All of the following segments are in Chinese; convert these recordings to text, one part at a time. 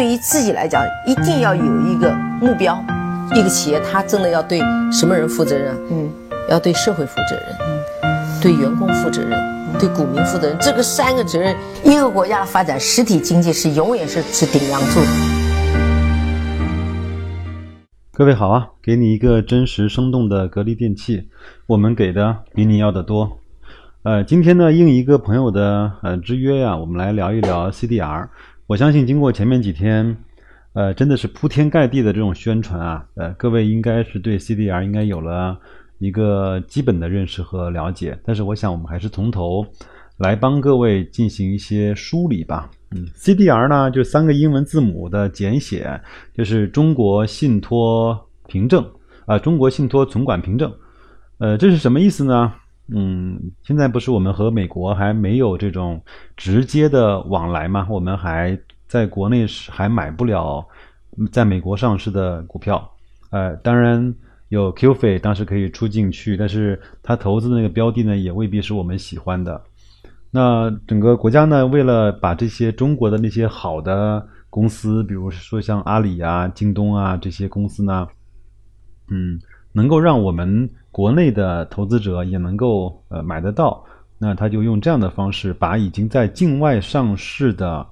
对于自己来讲，一定要有一个目标。一个企业，它真的要对什么人负责任？嗯，要对社会负责任，嗯，对员工负责任，对股民负责任。这个三个责任，一个国家的发展，实体经济是永远是是顶梁柱。各位好啊，给你一个真实生动的格力电器，我们给的比你要的多。呃，今天呢，应一个朋友的呃之约呀，我们来聊一聊 CDR。我相信经过前面几天。呃，真的是铺天盖地的这种宣传啊，呃，各位应该是对 CDR 应该有了一个基本的认识和了解，但是我想我们还是从头来帮各位进行一些梳理吧。嗯，CDR 呢就三个英文字母的简写，就是中国信托凭证啊，中国信托存管凭证。呃，这是什么意思呢？嗯，现在不是我们和美国还没有这种直接的往来吗？我们还。在国内是还买不了，在美国上市的股票，呃，当然有 Q 费，当时可以出进去，但是他投资的那个标的呢，也未必是我们喜欢的。那整个国家呢，为了把这些中国的那些好的公司，比如说像阿里啊、京东啊这些公司呢，嗯，能够让我们国内的投资者也能够呃买得到，那他就用这样的方式，把已经在境外上市的。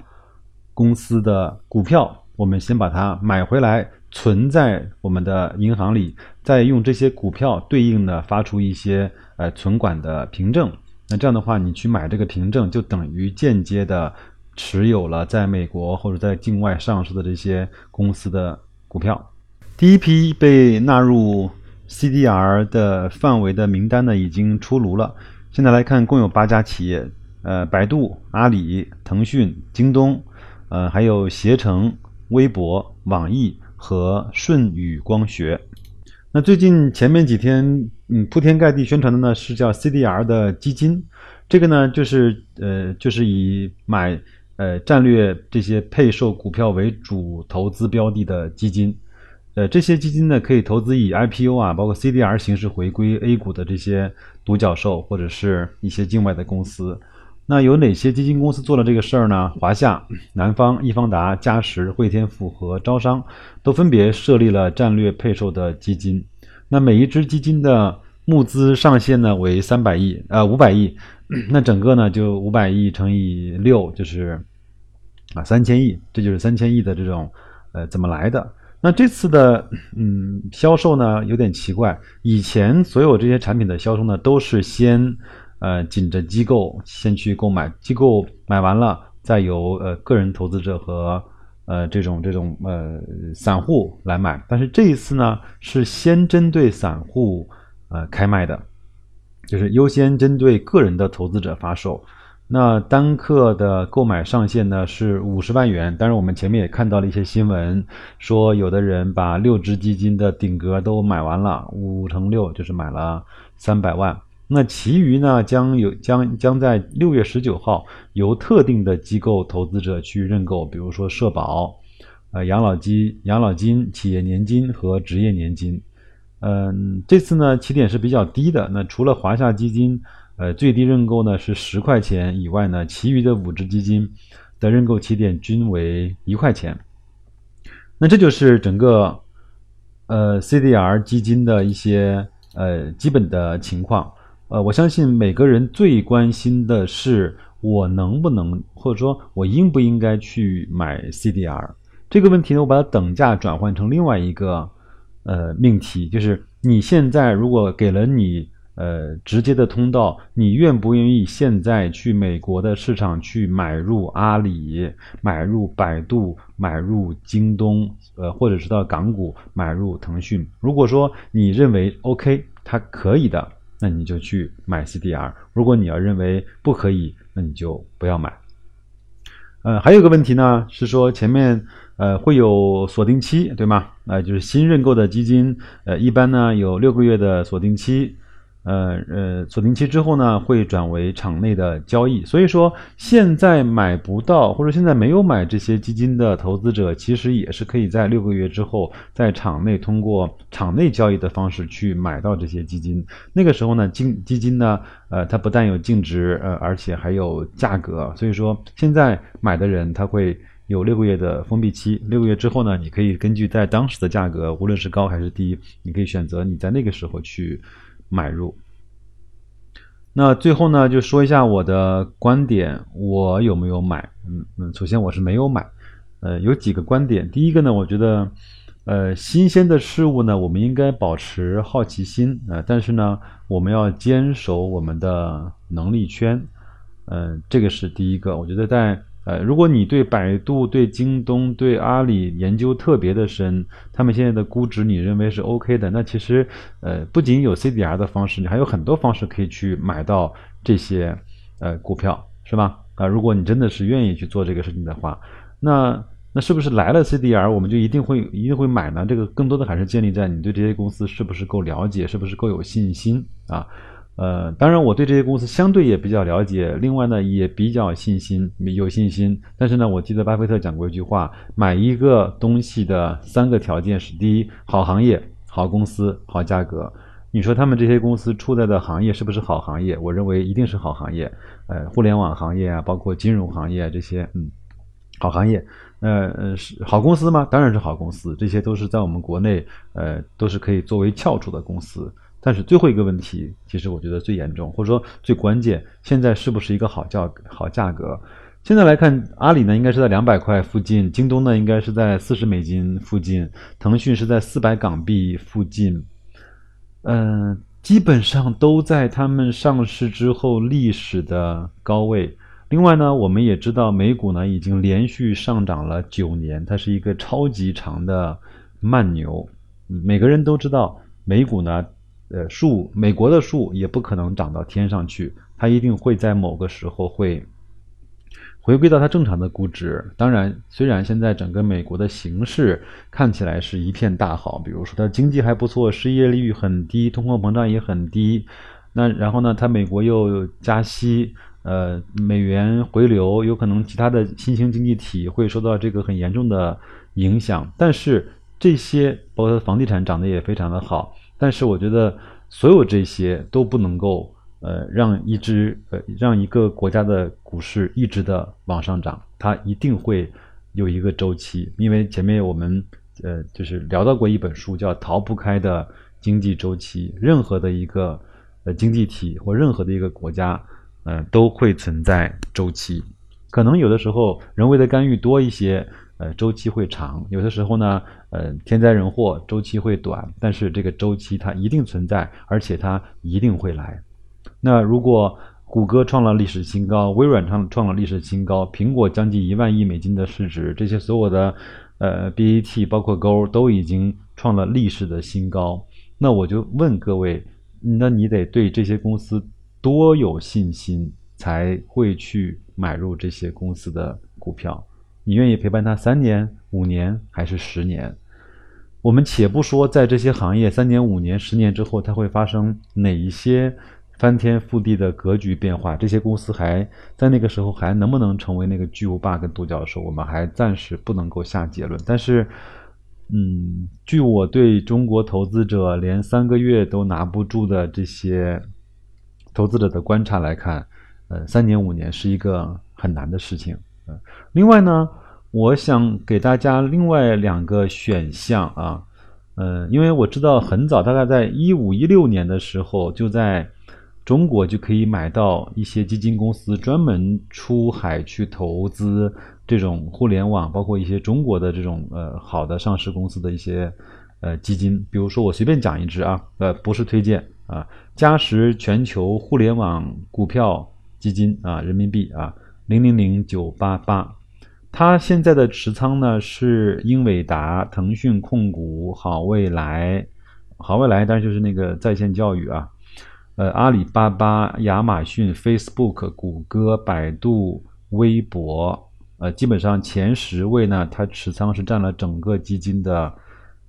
公司的股票，我们先把它买回来，存在我们的银行里，再用这些股票对应的发出一些呃存管的凭证。那这样的话，你去买这个凭证，就等于间接的持有了在美国或者在境外上市的这些公司的股票。第一批被纳入 CDR 的范围的名单呢，已经出炉了。现在来看，共有八家企业，呃，百度、阿里、腾讯、京东。呃，还有携程、微博、网易和舜宇光学。那最近前面几天，嗯，铺天盖地宣传的呢是叫 CDR 的基金，这个呢就是呃就是以买呃战略这些配售股票为主投资标的的基金。呃，这些基金呢可以投资以 IPO 啊，包括 CDR 形式回归 A 股的这些独角兽或者是一些境外的公司。那有哪些基金公司做了这个事儿呢？华夏、南方、易方达、嘉实、汇添富和招商都分别设立了战略配售的基金。那每一只基金的募资上限呢为三百亿，呃，五百亿。那整个呢就五百亿乘以六就是啊三千亿，这就是三千亿的这种呃怎么来的？那这次的嗯销售呢有点奇怪，以前所有这些产品的销售呢都是先。呃，紧着机构先去购买，机构买完了，再由呃个人投资者和呃这种这种呃散户来买。但是这一次呢，是先针对散户呃开卖的，就是优先针对个人的投资者发售。那单客的购买上限呢是五十万元。当然，我们前面也看到了一些新闻，说有的人把六只基金的顶格都买完了，五乘六就是买了三百万。那其余呢，将有将将在六月十九号由特定的机构投资者去认购，比如说社保、呃养老金、养老金、企业年金和职业年金。嗯，这次呢起点是比较低的。那除了华夏基金，呃最低认购呢是十块钱以外呢，其余的五只基金的认购起点均为一块钱。那这就是整个呃 CDR 基金的一些呃基本的情况。呃，我相信每个人最关心的是我能不能，或者说我应不应该去买 CDR 这个问题呢？我把它等价转换成另外一个呃命题，就是你现在如果给了你呃直接的通道，你愿不愿意现在去美国的市场去买入阿里、买入百度、买入京东，呃，或者是到港股买入腾讯？如果说你认为 OK，它可以的。那你就去买 CDR，如果你要认为不可以，那你就不要买。呃，还有个问题呢，是说前面呃会有锁定期，对吗？呃，就是新认购的基金，呃，一般呢有六个月的锁定期。呃呃，锁定期之后呢，会转为场内的交易。所以说，现在买不到或者现在没有买这些基金的投资者，其实也是可以在六个月之后，在场内通过场内交易的方式去买到这些基金。那个时候呢，基基金呢，呃，它不但有净值，呃，而且还有价格。所以说，现在买的人他会有六个月的封闭期，六个月之后呢，你可以根据在当时的价格，无论是高还是低，你可以选择你在那个时候去买入。那最后呢，就说一下我的观点，我有没有买？嗯嗯，首先我是没有买。呃，有几个观点。第一个呢，我觉得，呃，新鲜的事物呢，我们应该保持好奇心啊，但是呢，我们要坚守我们的能力圈。嗯，这个是第一个。我觉得在呃，如果你对百度、对京东、对阿里研究特别的深，他们现在的估值你认为是 OK 的，那其实呃，不仅有 CDR 的方式，你还有很多方式可以去买到这些呃股票，是吧？啊，如果你真的是愿意去做这个事情的话。那那是不是来了 CDR 我们就一定会一定会买呢？这个更多的还是建立在你对这些公司是不是够了解，是不是够有信心啊？呃，当然我对这些公司相对也比较了解，另外呢也比较信心有信心。但是呢，我记得巴菲特讲过一句话：买一个东西的三个条件是：第一，好行业、好公司、好价格。你说他们这些公司处在的行业是不是好行业？我认为一定是好行业。呃，互联网行业啊，包括金融行业这些，嗯。好行业，呃呃是好公司吗？当然是好公司，这些都是在我们国内，呃都是可以作为翘楚的公司。但是最后一个问题，其实我觉得最严重，或者说最关键，现在是不是一个好价好价格？现在来看，阿里呢应该是在两百块附近，京东呢应该是在四十美金附近，腾讯是在四百港币附近，嗯，基本上都在他们上市之后历史的高位。另外呢，我们也知道美股呢已经连续上涨了九年，它是一个超级长的慢牛。每个人都知道，美股呢，呃，树美国的树也不可能长到天上去，它一定会在某个时候会回归到它正常的估值。当然，虽然现在整个美国的形势看起来是一片大好，比如说它经济还不错，失业率很低，通货膨胀也很低。那然后呢，它美国又加息。呃，美元回流有可能，其他的新兴经济体会受到这个很严重的影响。但是这些包括房地产涨得也非常的好。但是我觉得所有这些都不能够呃让一只呃让一个国家的股市一直的往上涨，它一定会有一个周期。因为前面我们呃就是聊到过一本书叫《逃不开的经济周期》，任何的一个呃经济体或任何的一个国家。嗯，都会存在周期，可能有的时候人为的干预多一些，呃，周期会长；有的时候呢，呃，天灾人祸周期会短，但是这个周期它一定存在，而且它一定会来。那如果谷歌创了历史新高，微软创创了历史新高，苹果将近一万亿美金的市值，这些所有的呃 BAT 包括勾都已经创了历史的新高，那我就问各位，那你得对这些公司。多有信心才会去买入这些公司的股票？你愿意陪伴他三年、五年还是十年？我们且不说在这些行业三年、五年、十年之后，它会发生哪一些翻天覆地的格局变化？这些公司还在那个时候还能不能成为那个巨无霸跟独角兽？我们还暂时不能够下结论。但是，嗯，据我对中国投资者连三个月都拿不住的这些。投资者的观察来看，呃，三年五年是一个很难的事情。嗯，另外呢，我想给大家另外两个选项啊，嗯，因为我知道很早，大概在一五一六年的时候，就在中国就可以买到一些基金公司专门出海去投资这种互联网，包括一些中国的这种呃好的上市公司的一些呃基金。比如说，我随便讲一只啊，呃，不是推荐。啊，嘉实全球互联网股票基金啊，人民币啊，零零零九八八，它现在的持仓呢是英伟达、腾讯控股、好未来、好未来，当然就是那个在线教育啊，呃，阿里巴巴、亚马逊、Facebook、谷歌、百度、微博，呃，基本上前十位呢，它持仓是占了整个基金的。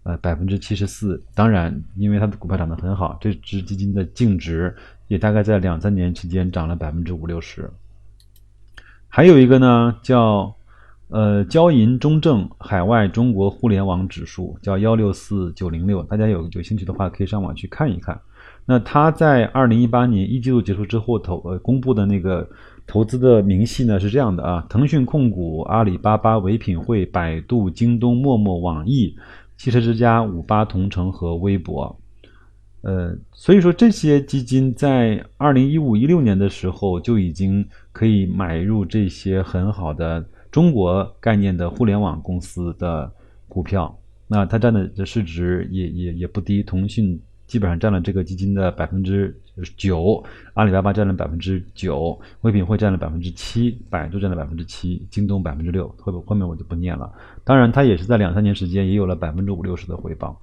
呃，百分之七十四。当然，因为它的股票涨得很好，这支基金的净值也大概在两三年期间涨了百分之五六十。还有一个呢，叫呃交银中证海外中国互联网指数，叫幺六四九零六。大家有有兴趣的话，可以上网去看一看。那它在二零一八年一季度结束之后投呃公布的那个投资的明细呢是这样的啊：腾讯控股、阿里巴巴、唯品会、百度、京东、陌陌、网易、汽车之家、五八同城和微博。呃，所以说这些基金在二零一五一六年的时候就已经可以买入这些很好的中国概念的互联网公司的股票。那它占的的市值也也也不低，腾讯基本上占了这个基金的百分之九，阿里巴巴占了百分之九，唯品会占了百分之七，百度占了百分之七，京东百分之六，后后面我就不念了。当然，它也是在两三年时间也有了百分之五六十的回报。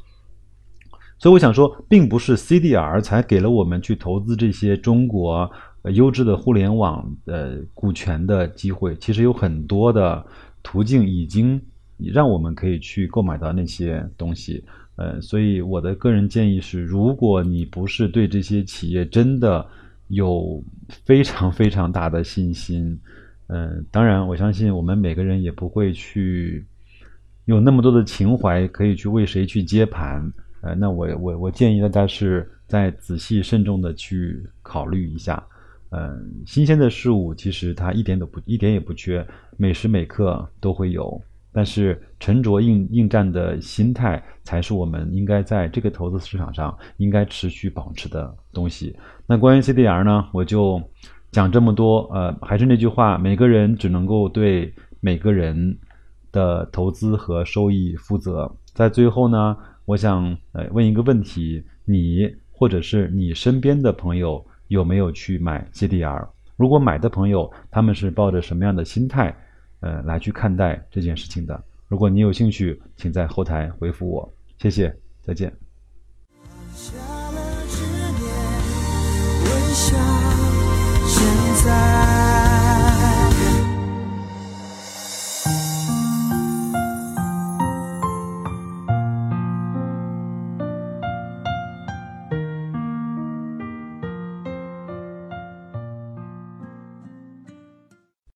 所以我想说，并不是 CDR 才给了我们去投资这些中国优质的互联网呃股权的机会，其实有很多的途径已经让我们可以去购买到那些东西。呃，所以我的个人建议是，如果你不是对这些企业真的有非常非常大的信心，嗯，当然我相信我们每个人也不会去有那么多的情怀可以去为谁去接盘。呃，那我我我建议大家是再仔细慎重的去考虑一下。嗯，新鲜的事物其实它一点都不一点也不缺，每时每刻都会有。但是沉着应应战的心态才是我们应该在这个投资市场上应该持续保持的东西。那关于 CDR 呢，我就讲这么多。呃，还是那句话，每个人只能够对每个人的投资和收益负责。在最后呢。我想呃问一个问题：你或者是你身边的朋友有没有去买 CDR？如果买的朋友，他们是抱着什么样的心态呃来去看待这件事情的？如果你有兴趣，请在后台回复我，谢谢，再见。下了，现在。